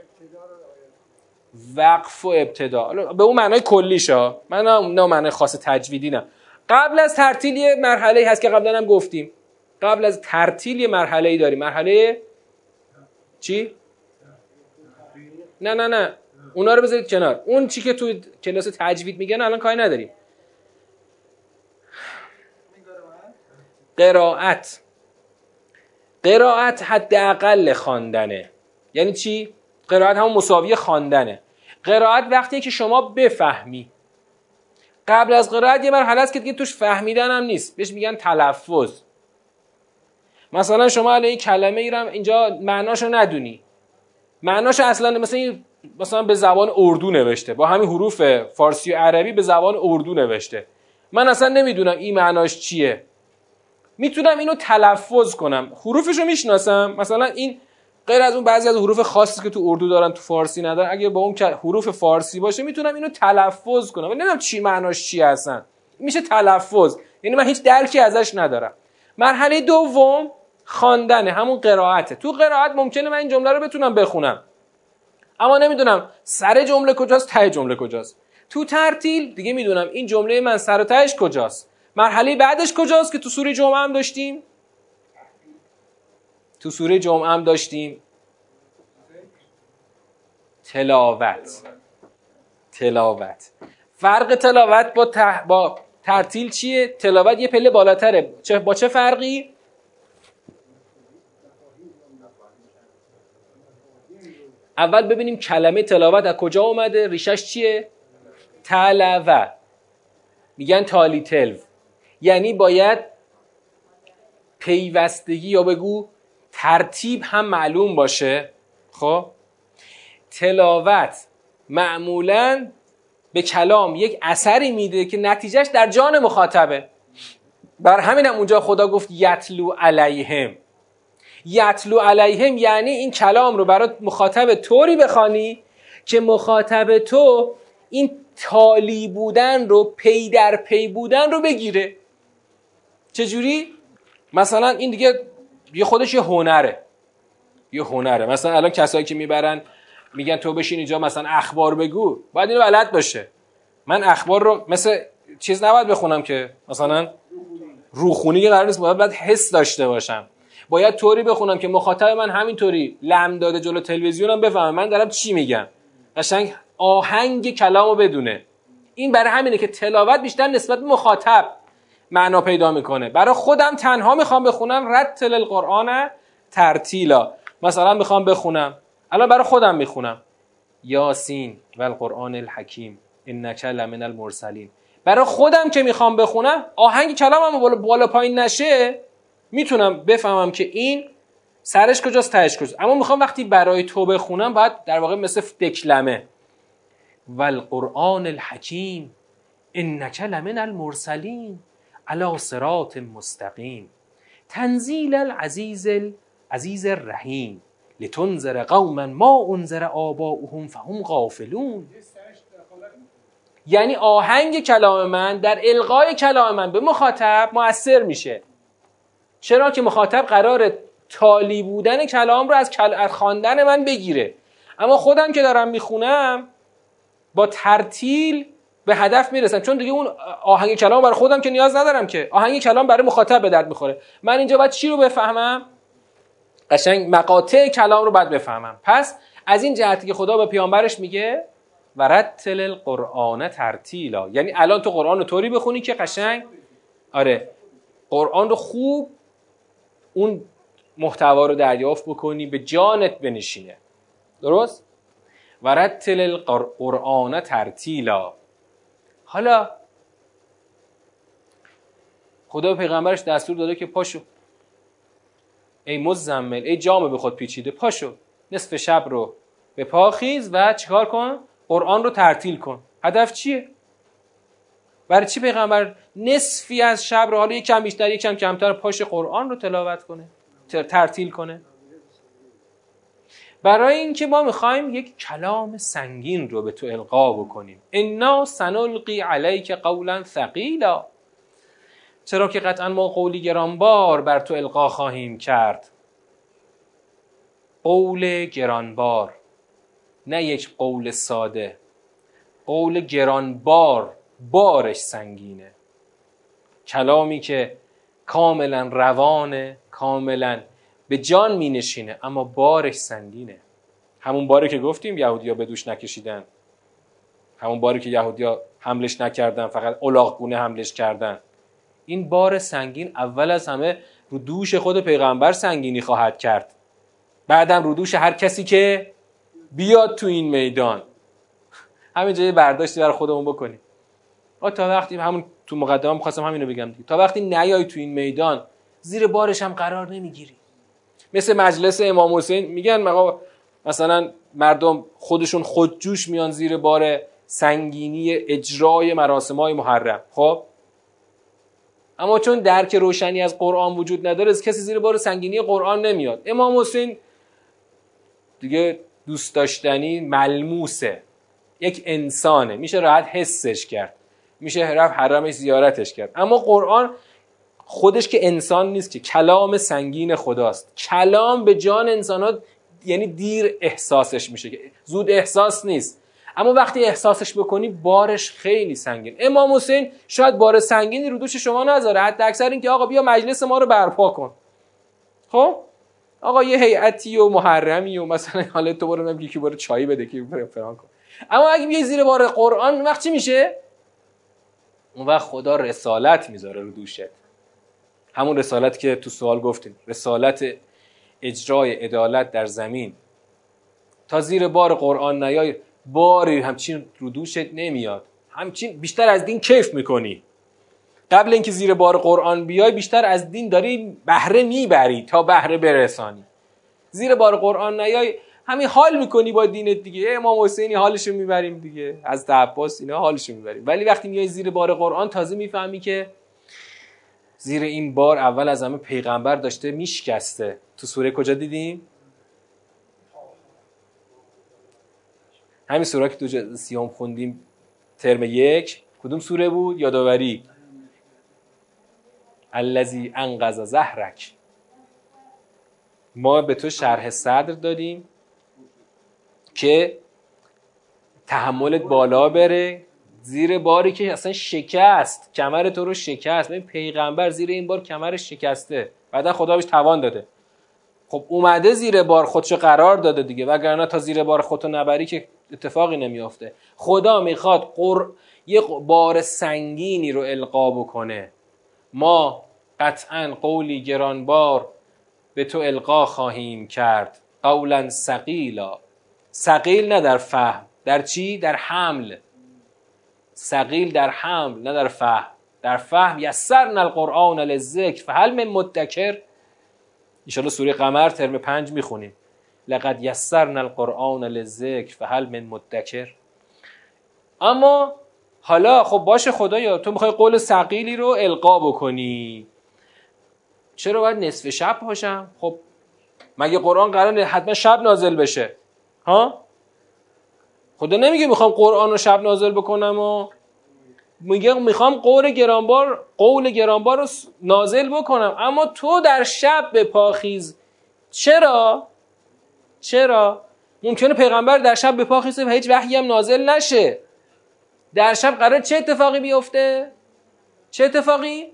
وقف و ابتدا. به اون معنای کلیشا من نه معنای خاص تجویدی نه. قبل از ترتیل یه مرحله هست که قبلا هم گفتیم. قبل از ترتیل یه مرحله ای داریم. مرحله چی؟ نه نه نه. اونا رو بذارید کنار. اون چی که تو کلاس تجوید میگن الان کاری نداریم. قرائت. قرائت حداقل خواندنه. یعنی چی؟ قرائت همون مساوی خواندنه. قرائت وقتی که شما بفهمی. قبل از قرائت یه مرحله است که دیگه توش فهمیدن هم نیست. بهش میگن تلفظ. مثلا شما الان این کلمه ای اینجا معناشو ندونی. معناش اصلا مثلا مثلا به زبان اردو نوشته. با همین حروف فارسی و عربی به زبان اردو نوشته. من اصلا نمی‌دونم این معناش چیه. می‌تونم اینو تلفظ کنم. حروفشو می‌شناسم. مثلا این غیر از اون بعضی از حروف خاصی که تو اردو دارن تو فارسی ندارن اگه با اون حروف فارسی باشه می‌تونم اینو تلفظ کنم. ولی نمی‌دونم چی معناش چی هستن. میشه تلفظ. یعنی من هیچ درکی ازش ندارم. مرحله دوم خواندن همون قرائته. تو قرائت ممکنه من این جمله رو بتونم بخونم. اما نمی‌دونم سر جمله کجاست ته جمله کجاست. تو ترتیل دیگه می‌دونم این جمله من سر و تهش کجاست. مرحله بعدش کجاست که تو سوره جمعه هم داشتیم؟ تو سوره جمعه هم داشتیم؟ تلاوت. تلاوت. فرق تلاوت با, با ترتیل چیه؟ تلاوت یه پله بالاتره. چه... با چه فرقی؟ اول ببینیم کلمه تلاوت از کجا اومده ریشش چیه؟ تلوه میگن تالی تلو. یعنی باید پیوستگی یا بگو ترتیب هم معلوم باشه. خب؟ تلاوت معمولا به کلام یک اثری میده که نتیجهش در جان مخاطبه. بر همین هم اونجا خدا گفت یتلو علیهم. یتلو علیهم یعنی این کلام رو برای مخاطب طوری بخوانی که مخاطب تو این تالی بودن رو پی در پی بودن رو بگیره. چجوری؟ مثلا این دیگه یه خودش یه هنره. یه هنره. مثلا الان کسایی که می‌برن میگن تو بشین اینجا مثلا اخبار بگو. باید اینو بلد باشه. من اخبار رو مثل چیز نباید بخونم که مثلا روخونی که قرار نیست باید, باید حس داشته باشم. باید طوری بخونم که مخاطب من همینطوری لم داده جلو تلویزیونم بفهمه. من دارم چی میگم؟ قشنگ آهنگ کلامو بدونه. این برای همینه که تلاوت بیشتر نسبت مخاطب معنا پیدا می‌کنه. برای خودم تنها می‌خوام بخونم رتل القرآن ترتیلا. مثلا می‌خوام بخونم. الان برای خودم می‌خونم. یاسین و القرآن الحکیم. انک لمن المرسلین. برای خودم که می‌خوام بخونم آهنگ کلامم بالا پایین نشه می‌تونم بفهمم که این سرش کجاست تهش کجاست. اما می‌خوام وقتی برای تو بخونم باید در واقع مثل دکلمه. و القرآن الحکیم انک لمن المرسلین علی صراط مستقیم. تنزیل العزیز العزیز الرحیم. لتنذر قوما ما انذر آباؤهم فهم غافلون. یعنی آهنگ کلام من در القای کلام من به مخاطب موثر میشه. چرا که مخاطب قرار تالی بودن کلام رو از. خواندن من بگیره. اما خودم که دارم می‌خونم با ترتیل به هدف می‌رسم. چون دیگه اون آهنگ کلام برای خودم که نیاز ندارم که. آهنگ کلام برای مخاطب به درد می‌خوره. من اینجا باید چی رو بفهمم؟ قشنگ مقاطع کلام رو باید بفهمم. پس از این جهتی که خدا به پیامبرش میگه و رتل القرآن ترتیلا. یعنی الان تو قرآن رو طوری بخونی که قشنگ آره. قرآن رو خوب اون محتوا رو دریافت بکنی به جانت بنشینه. درست؟ و رتل القرآن ترتیلا. حالا خدا به پیغمبرش دستور داده که پاشو. ای مزمل ای جامه به خود پیچیده پاشو. نصف شب رو به پا و چیکار کن؟ قرآن رو ترتیل کن. هدف چیه؟ برای چی پیغمبر نصفی از شب رو حالا یکم بیشتر یکم کمتر پاش قرآن رو تلاوت کنه ترتیل کنه؟ برای اینکه ما می‌خوایم یک کلام سنگین رو به تو القا بکنیم. انا سنلقی علیک قولا ثقیلا. چرا که قطعا ما قولی گرانبار بر تو القا خواهیم کرد؟ قول گرانبار نه یک قول ساده. قول گرانبار بارش سنگینه. کلامی که کاملا روانه کاملا به جان می نشینه اما بارش سنگینه. همون باری که گفتیم یهودیا به دوش نکشیدن. همون باری که یهودیا حملش نکردن فقط الاغگونه حملش کردن. این بار سنگین اول از همه رو دوش خود پیغمبر سنگینی خواهد کرد. بعدم رو دوش هر کسی که بیاد تو این میدان. همینجا یه برداشتی برای خودمون بکنیم. تا وقتی همون تو مقدمه می‌خواستم همینو بگم دیگه. تا وقتی نیای تو این میدان زیر بارش هم قرار نمی‌گیری. مثل مجلس امام حسین میگن مقا مثلا مردم خودشون خودجوش میان زیر بار سنگینی اجرای مراسم های محرم. خب؟ اما چون درک روشنی از قرآن وجود نداره از کسی زیر بار سنگینی قرآن نمیاد. امام حسین دیگه دوست داشتنی ملموسه. یک انسانه. میشه راحت حسش کرد. میشه رفت حرمش زیارتش کرد. اما قرآن خودش که انسان نیست که کلام سنگین خداست. کلام به جان انسان ها یعنی دیر احساسش میشه که زود احساس نیست. اما وقتی احساسش بکنی بارش خیلی سنگین. امام حسین شاید بار سنگینی رو دوش شما نذاره. حتی اکثر این که آقا بیا مجلس ما رو برپا کن. خب؟ آقا یه هیئتی و محرمی و مثلا حالا تو برو که برو چای بده که فلان کن. اما اگه بیای زیر بار قرآن وقت چی میشه؟ اون وقت خدا رسالت می‌ذاره رو دوشت. همون رسالت که تو سوال گفتیم. رسالت اجرای عدالت در زمین. تا زیر بار قرآن نیای باری همچین رو دوشت نمیاد. همچین بیشتر از دین کیف می‌کنی. قبل اینکه زیر بار قرآن بیای بیشتر از دین داری بهره می‌بری تا بهره برسانی. زیر بار قرآن نیای همین حال می‌کنی با دینت دیگه. امام حسینی حالشو می‌بریم دیگه. از عباس اینا حالشو می‌بریم. ولی وقتی میای زیر بار قرآن تازه می‌فهمی که زیر این بار اول از همه پیغمبر داشته میشکسته. تو سوره کجا دیدیم؟ همین سوره که تو سیام خوندیم ترم یک. کدوم سوره بود؟ یادآوری. الذی انقذ زهرک. ما به تو شرح صدر دادیم. که تحملت بالا بره زیر باری که اصلا شکست کمر تو رو شکست. ببین پیغمبر زیر این بار کمرش شکسته. بعدا خدا بهش توان داده. خب اومده زیر بار خودشو قرار داده دیگه. وگرنه تا زیر بار خودتو نبری که اتفاقی نمیافته. خدا می‌خواد قر... یه بار سنگینی رو القا بکنه. ما قطعا قولی گرانبار به تو القا خواهیم کرد. قولا سقیلا سقیل نه در فهم. در چی؟ در حمل. سقیل در حمل نه در فهم. در فهم یسرن القرآن للذکر فهل من مدکر. انشاءالله سوره قمر ترم پنج می‌خونیم. لقد یسرن القرآن للذکر فهل من مدکر. اما حالا خب باشه خدایا تو می‌خوای قول سقیلی رو القا بکنی. چرا باید نصف شب باشم؟ خب مگه قرآن قرار حتما شب نازل بشه؟ ها؟ خدا نمیگه می‌خوام قرآن رو شب نازل بکنم و میگه می‌خوام قول گرانبار قول گرانبار رو نازل بکنم. اما تو در شب به پاخیز چرا؟ چرا؟ ممکنه پیغمبر در شب به پاخیزه و هیچ وحی هم نازل نشه. در شب قرار چه اتفاقی بیفته؟ چه اتفاقی؟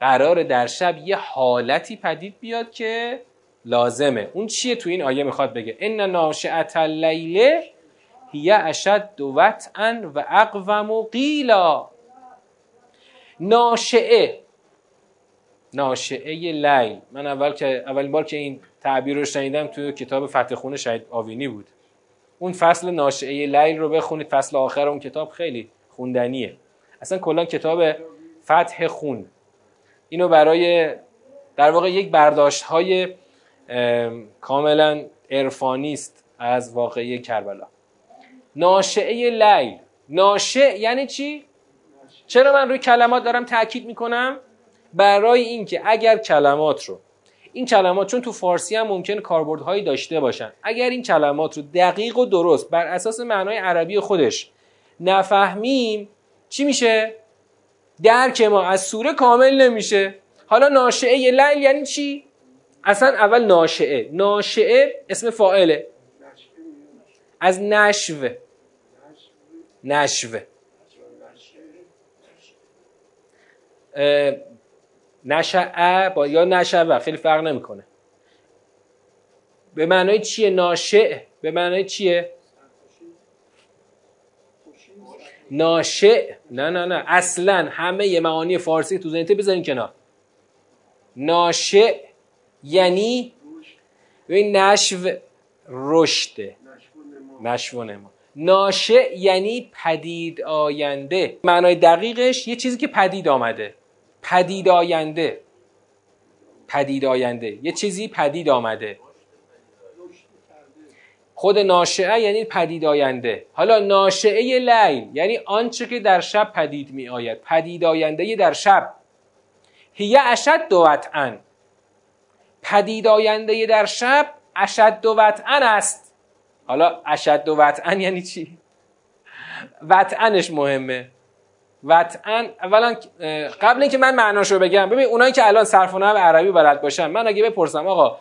قرار در شب یه حالتی پدید بیاد که لازمه. اون چیه تو این آیه می‌خواد بگه؟ ان ناشئه اللیل هی اشد وطئا و اقوم و قیلا. ناشعه ناشعه لیل. من اول که اولین بار که این تعبیر رو شنیدم تو کتاب فتح خون شهید آوینی بود. اون فصل ناشعه لیل رو بخونید فصل آخر اون کتاب خیلی خوندنیه. اصلا کلا کتاب فتح خون. اینو برای در واقع یک برداشت های کاملا عرفانی از واقعی کربلا. ناشعه لیل. ناشع یعنی چی؟ چرا من روی کلمات دارم تاکید می‌کنم؟ برای اینکه اگر کلمات رو این کلمات چون تو فارسی هم ممکن کاربردهایی داشته باشن اگر این کلمات رو دقیق و درست بر اساس معنای عربی خودش نفهمیم چی میشه؟ درک ما از سوره کامل نمیشه. حالا ناشعه لیل یعنی چی؟ اصلا اول ناشعه ناشعه اسم فاعله. از نشو. نشو. نشعه با یا نشوه خیلی فرق نمی‌کنه. به معنای چیه ناشع به معنای چیه؟ ناشع نه نه نه. اصلا همه معانی فارسی تو ذهنت بذارین کنار. ناشع یعنی ببین نشو رشده. نشو نما. ناشع یعنی پدید آینده. معنای دقیقش یه چیزی که پدید آمده. پدید آینده. پدید آینده. یه چیزی پدید آمده. خود ناشعه یعنی پدید آینده. حالا ناشعه لیل یعنی آنچه که در شب پدید می آید پدید آینده در شب. هیه اشد دوتن پدید آینده در شب اشد و وطعن است. حالا اشد و وطعن یعنی چی؟ وطعنش مهمه. وطعن اولا قبل اینکه من معناشو بگم ببین اونایی که الان صرف و عربی بلد باشن من اگه بپرسم آقا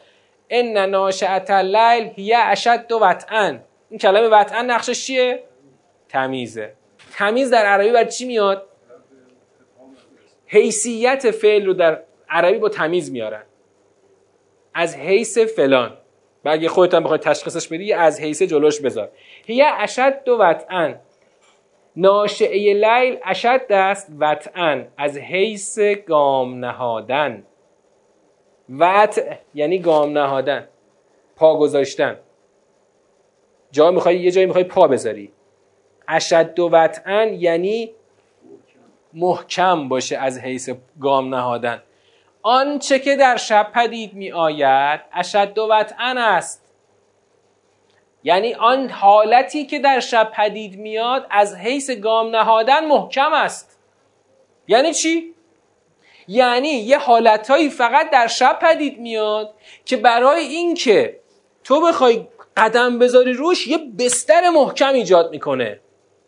ان ناشئت اللیل هی اشد و وطعن این کلمه وطعن نقشش چیه؟ تمیزه. تمیز در عربی بر چی میاد؟ حیثیت فعل رو در عربی با تمیز میارن. از حیث فلان. و اگه خودت هم بخوای تشخیصش بدی از حیث جلوش بذار. هی اشد و وطعن ناشعه لیل اشد است وطعن از حیث گام نهادن. وطع یعنی گام نهادن. پا گذاشتن. جا می‌خوای یه جایی می‌خوای پا بذاری. اشد و وطعن یعنی محکم باشه از حیث گام نهادن. آنچه که در شب پدید می آید اشد و وطعن است. یعنی آن حالتی که در شب پدید میاد از حیث گام نهادن محکم است. یعنی چی؟ یعنی یه حالتهایی فقط در شب پدید میاد که برای اینکه تو بخوای قدم بذاری روش یه بستر محکم ایجاد می‌کنه.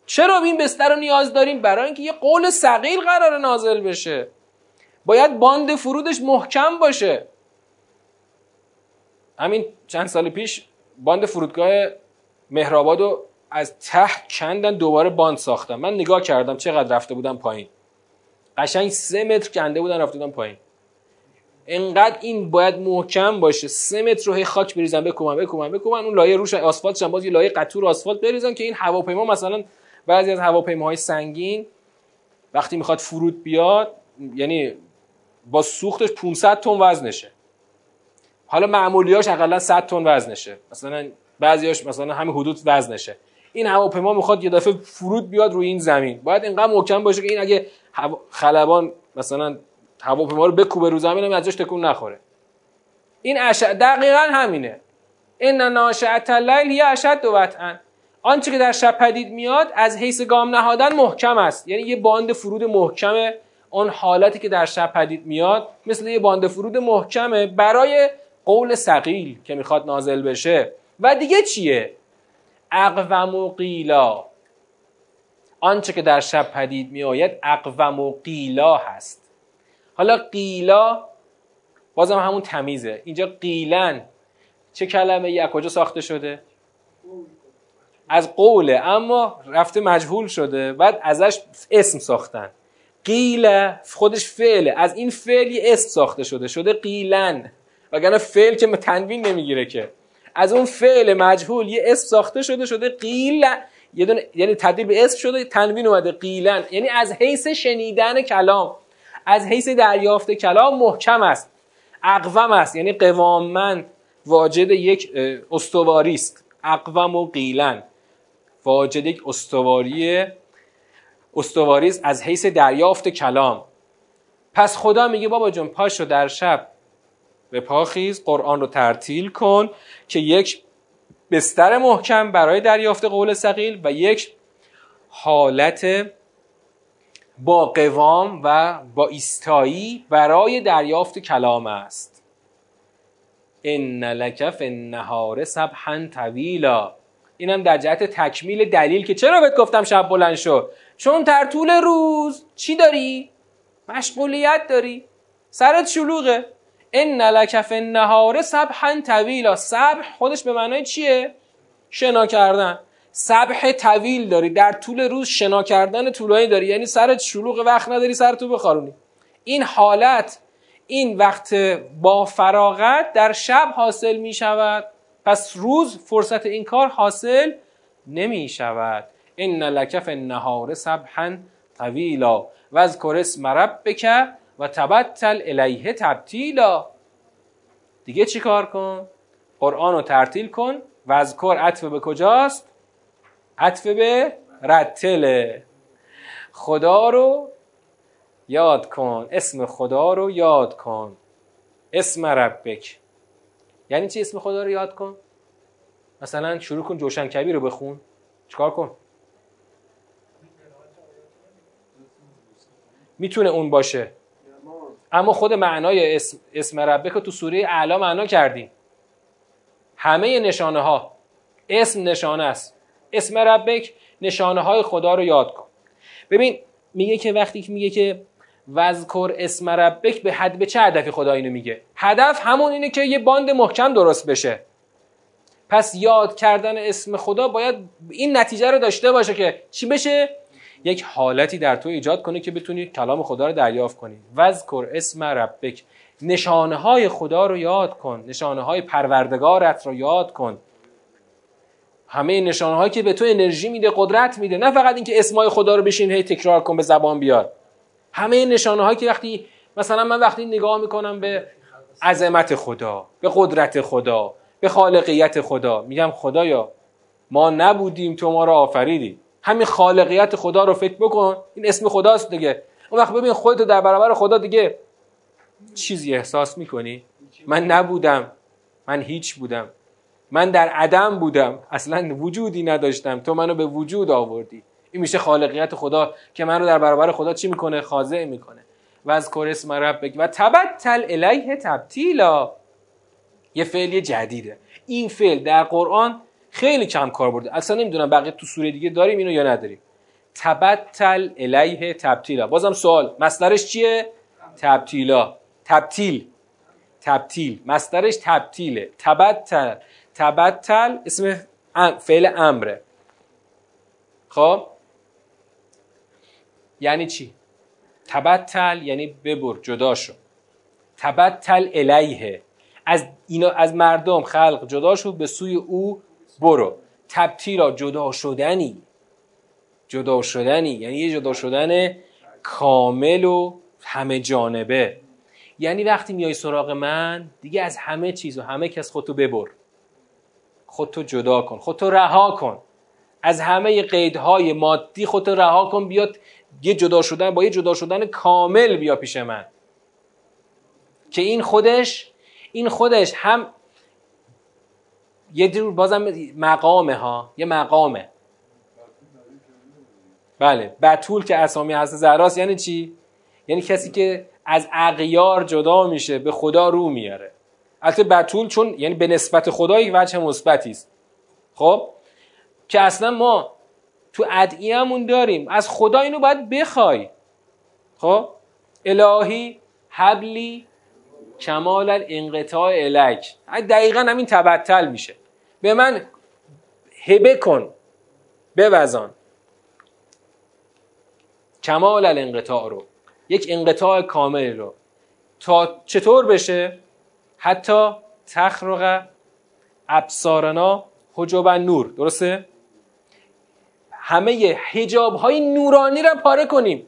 چرا این بستر رو نیاز داریم؟ برای اینکه یه قول ثقیل قراره نازل بشه. باید باند فرودش محکم باشه. همین چند سال پیش باند فرودگاه مهرآباد رو از ته کندن دوباره باند ساختن. من نگاه کردم چقدر رفته بودم پایین. قشنگ سه متر کنده بودن رفته بودم پایین. انقدر این باید محکم باشه. سه متر رو هی خاک بریزن بکوبن بکوبن بکوبن. اون لایه روش آسفالت باز یه لایه قطور آسفالت بریزن که این هواپیما مثلا بعضی از هواپیماهای سنگین وقتی می‌خواد فرود بیاد یعنی با سوختش 500 تن وزنشه. حالا معمولیاش حداقل 100 تن وزنشه. مثلا بعضیاش مثلا همین حدود وزنشه. این هواپیما می‌خواد یه دفعه فرود بیاد روی این زمین. باید اینقدر محکم باشه که این اگه خلبان مثلا هواپیما رو بکوبه رو زمین هم ازش تکون نخوره. این اشد دقیقا همینه. این ناشعت اللیل هی اشد وطعا آنچه که در شب پدید میاد از حیث گام نهادن محکم است. یعنی یه باند فرود محکمه. اون حالتی که در شب پدید میاد مثل یه باند فرود محکمه برای قول سقیل که می‌خواد نازل بشه. و دیگه چیه؟ اقوم و قیلا. آنچه که در شب پدید میآید اقوم و قیلا هست. حالا قیلا بازم همون تمیزه. اینجا قیلن. چه کلمه ای کجا ساخته شده؟ از قوله. اما رفته مجهول شده. بعد ازش اسم ساختن. قیل خودش فعله. از این فعل یه اسم ساخته شده شده قیلن. وگرنه فعل که تنوین نمی‌گیره که. از اون فعل مجهول یه اسم ساخته شده شده قیل. یه دونه یعنی تبدیل به اسم شده تنوین اومده قیلن. یعنی از حیث شنیدن کلام. از حیث دریافت کلام محکم است. اقوم است. یعنی قوامن واجد یک استواری است. اقوم و قیلن. واجد یک استواری استواری است از حیث دریافت کلام. پس خدا میگه بابا جون پاشو در شب به پاخیز قرآن رو ترتیل کن که یک بستر محکم برای دریافت قول سقیل و یک حالت با قوام و با ایستایی برای دریافت کلام است. ان لک فی النهار سبحا طویلا. اینم در جهت تکمیل دلیل که چرا بهت گفتم شب بلند شد چون در طول روز چی داری؟ مشغولیت داری. سرت شلوغه. ان لک فی النهار سبحا طویلا. سبح خودش به معنای چیه؟ شنا کردن. سبح طویل داری. در طول روز شنا کردن طولانی داری. یعنی سرت شلوغ وقت نداری سرتو بخارونی. این حالت این وقت با فراغت در شب حاصل می شود پس روز فرصت این کار حاصل نمی شود ان لک فی النهار سبحا طویلا و از اسم ربک و تبتل الیه تبتیلا دیگه چی کار کن؟ قرآن رو ترتیل کن و از عطف به کجاست؟ عطف به رتله. خدا رو یاد کن اسم خدا رو یاد کن. اسم ربک. یعنی چی اسم خدا رو یاد کن؟ مثلا شروع کن جوشن کبیر رو بخون. چیکار کن؟ می‌تونه اون باشه. اما خود معنای اسم, اسم ربک تو سوره اعلا معنا کردیم. همه نشانه ها اسم نشانه است. اسم ربک نشانه های خدا رو یاد کن. ببین میگه که وقتی که میگه که وذکر اسم ربک به حد به چه هدفی خدا اینو میگه؟ هدف همون اینه که یه باند محکم درست بشه. پس یاد کردن اسم خدا باید این نتیجه رو داشته باشه که چی بشه؟ یک حالتی در تو ایجاد کنه که بتونی کلام خدا رو دریافت کنی. وذکر اسم ربک. نشانه های خدا رو یاد کن. نشانه های پروردگارت رو یاد کن. همه نشانه هایی که به تو انرژی میده قدرت میده. نه فقط اینکه اسمای خدا رو بشین هی تکرار کن به زبان بیار. همه نشانه هایی که وقتی مثلا من وقتی نگاه می‌کنم به عظمت خدا به قدرت خدا به خالقیت خدا میگم خدایا ما نبودیم تو ما رو آفریدی. همین خالقیت خدا رو فکر بکن. این اسم خداست دیگه. اون وقت ببین خودتو در برابر خدا دیگه چیزی احساس می‌کنی؟ من نبودم. من هیچ بودم. من در عدم بودم. اصلا وجودی نداشتم. تو منو به وجود آوردی. این میشه خالقیت خدا که من رو در برابر خدا چی می‌کنه؟ خاضع می‌کنه. و از اسم ربک و تبتل الیه تبتیلا. یه فعل جدیده. این فعل در قرآن خیلی کم کار برده. اصلا نمی‌دونم بقیه تو سوره دیگه داریم اینو یا نداریم. تبتل الیه تبتیلا. بازم سوال. مصدرش چیه؟ تبتیلا. تبتیل. تبتیل. مصدرش تبتیله. تبتل. تبتل اسم فعل امره. خب؟ یعنی چی؟ تبتل یعنی ببر جدا شو. تبتل الیه. از اینا از مردم خلق جدا شو به سوی او برو. تبتیلا جدا شدنی. جدا شدنی. یعنی یه جدا شدن کامل و همه جانبه. یعنی وقتی میای سراغ من دیگه از همه چیز و همه کس خودتو ببر. خودتو جدا کن. خودتو رها کن. از همه قیدهای مادی خودتو رها کن. بیاد یه جدا شدن با یه جدا شدن کامل بیا پیش من. که این خودش این خودش هم یه جور بازم مقامه ها. یه مقامه. بله. بتول که اسامی هست. زراست یعنی چی؟ یعنی کسی که از اغیار جدا میشه به خدا رو میاره. البته بتول چون یعنی به نسبت خدا یک وجه مثبتی است. خب؟ که اصلا ما تو ادعیه‌مون داریم. از خدا اینو باید بخوای. خب؟ الهی حبلی کمال الانقطاع الک دقیقا همین تبتل میشه. به من هبه کن بوزان. کمال الانقطاع رو یک انقطاع کامل رو. تا چطور بشه؟ حتی تخرق ابصارنا حجاب نور درسته؟ همه حجاب های نورانی را پاره کنیم.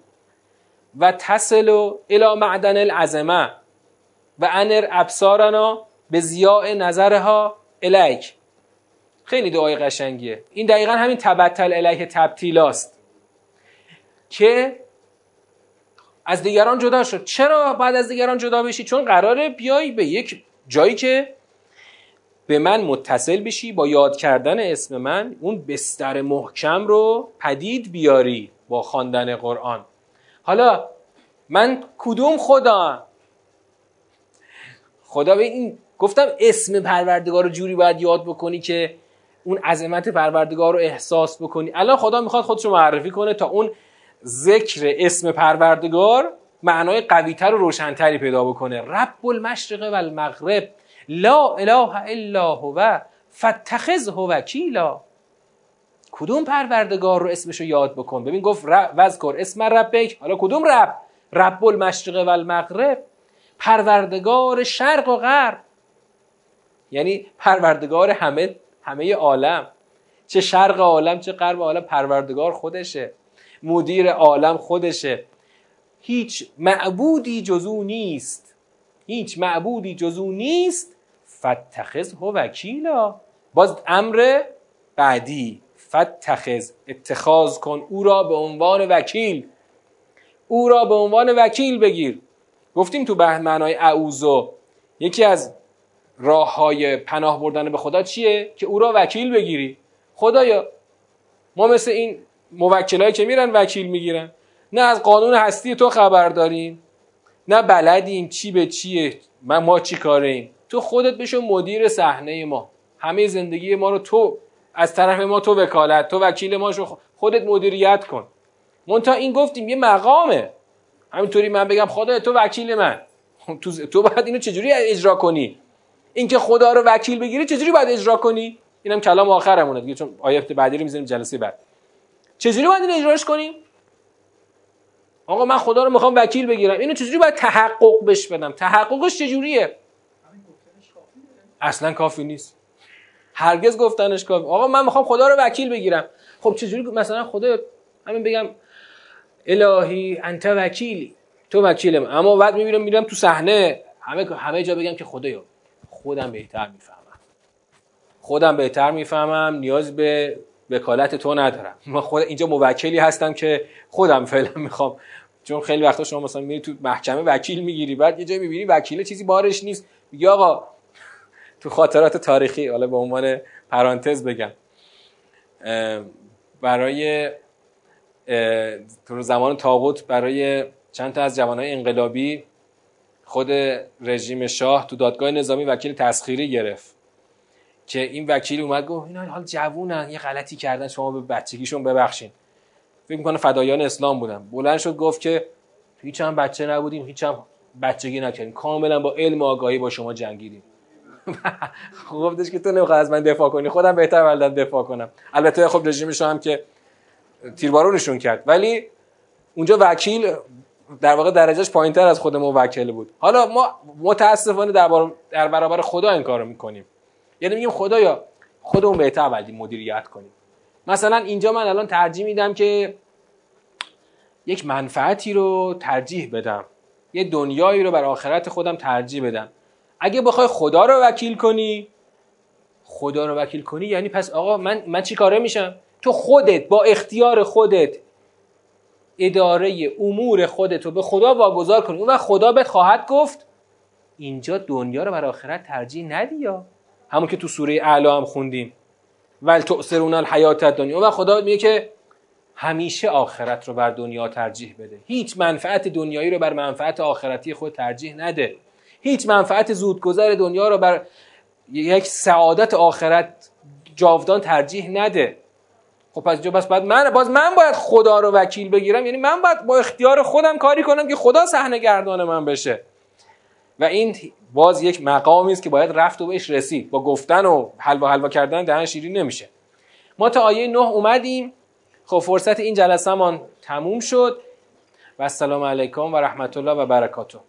و تصل و الى معدن العظمه. و انر ابصارنا به زیاء نظرها الیک. خیلی دعای قشنگیه. این دقیقا همین تبتل الیه تبتیلاست. که از دیگران جدا شد. چرا بعد از دیگران جدا بشی؟ چون قراره بیای به یک جایی که به من متصل بشی با یاد کردن اسم من اون بستر محکم رو پدید بیاری با خواندن قرآن. حالا من کدوم خدا؟ خدا به این گفتم اسم پروردگار رو جوری باید یاد بکنی که اون عظمت پروردگار رو احساس بکنی. الان خدا می‌خواد خودش رو معرفی کنه تا اون ذکر اسم پروردگار معنای قویتر و روشنتری پیدا بکنه. رب المشرق و المغرب لا اله الا هو فتخذه وکیلا. کدوم پروردگار رو اسمشو یاد بکن؟ ببین گفت وذکر اسم ربک. حالا کدوم رب؟ رب المشرق و المغرب پروردگار شرق و غرب. یعنی پروردگار همه همه عالم. چه شرق عالم چه غرب عالم پروردگار خودشه. مدیر عالم خودشه. هیچ معبودی جزو نیست. هیچ معبودی جزو نیست. فتخذ هو وکیلا. باز امر بعدی. فتخذ اتخاذ کن. او را به عنوان وکیل. او را به عنوان وکیل بگیر. گفتیم تو به معنای اعوذو یکی از راه های پناه بردن به خدا چیه؟ که او را وکیل بگیری. خدایا ما مثل این موکلایی که میرن وکیل می‌گیرن. نه از قانون هستی تو خبر داریم نه بلدیم چی به چیه من ما چی کاره تو خودت بشو مدیر صحنه ما. همه زندگی ما رو تو از طرف ما تو وکالت تو وکیل ما شو. خودت مدیریت کن. منتها این گفتیم یه مقامه. همینطوری من بگم خدا تو وکیل من. تو تو باید اینو چجوری اجرا کنی؟ اینکه خدا رو وکیل بگیری چجوری باید اجرا کنی؟ اینم کلام آخرمونه دیگه چون آیات بعدی رو می‌ذاریم جلسه بعد. چجوری باید اینو اجراش کنیم؟ آقا من خدا رو می‌خوام وکیل بگیرم. اینو چجوری باید تحقق بش بدم؟ تحققش چجوریه؟ اصلا کافی نیست. هرگز گفتنش کافی. آقا من می‌خوام خدا رو وکیل بگیرم. خب چجوری مثلا خدا همین بگم الهی انت وکیلی. تو وکیلم. اما بعد می‌بینم میرم تو صحنه. همه همه جا بگم که خدایا خودم بهتر می‌فهمم. خودم بهتر می‌فهمم نیاز به وکالت تو ندارم. من خود اینجا موکلی هستم که خودم فعلا [laughs] می‌خوام. چون خیلی وقتا شما مثلا میری تو محکمه وکیل می‌گیری بعد یه جایی می‌بینی وکیل چیزی بارش نیست. میگه آقا تو خاطرات تاریخی حالا به عنوان پرانتز بگم. برای تو زمان تاغوت برای چند تا از جوانای انقلابی خود رژیم شاه تو دادگاه نظامی وکیل تسخیری گرفت که این وکیل اومد گفت اینا حال جوونن یه غلطی کردن شما به بچگیشون ببخشین. فکر می‌کنه فدایان اسلام بودن. بلند شد گفت که هیچ هم بچه نبودیم هیچ هم بچگی نکردیم. کاملا با علم و آگاهی با شما جنگیدیم. [laughs] گفتش که تو نمی‌خواد از من دفاع کنی خودم بهتر ولدن دفاع کنم. البته خب رژیمش هم که تیربارونشون کرد. ولی اونجا وکیل در واقع درجهش پایینتر از خود موکل بود. حالا ما متاسفانه در, در برابر خدا این کارو می‌کنیم. یعنی میگیم خدایا خودمون بهتر باید مدیریت کنیم. مثلا اینجا من الان ترجیح میدم که یک منفعتی رو ترجیح بدم. یه دنیایی رو بر آخرت خودم ترجیح بدم. اگه بخوای خدا رو وکیل کنی خدا رو وکیل کنی یعنی پس آقا من من چی کاره میشم؟ تو خودت با اختیار خودت اداره امور خودت رو به خدا واگذار کنی. اون خدا بهت خواهد گفت اینجا دنیا رو بر آخرت ترجیح ندی یا؟ همون که تو سوره اعلی هم خوندیم. ول تؤثرون الحیات دنیا و خدا میگه که همیشه آخرت رو بر دنیا ترجیح بده. هیچ منفعت دنیایی رو بر منفعت آخرتی خود ترجیح نده. هیچ منفعت زودگذر دنیا رو بر یک سعادت آخرت جاودان ترجیح نده. خب پس جو بس بعد من باز من باید خدا رو وکیل بگیرم. یعنی من باید با اختیار خودم کاری کنم که خدا صحنه گردان من بشه. و این باز یک مقامی است که باید رفت و بهش رسید. با گفتن و حلوا حلوا کردن دهن شیرین نمیشه. ما تا آیه نه اومدیم. خب فرصت این جلسه تموم شد. و السلام علیکم و رحمت الله و برکاته.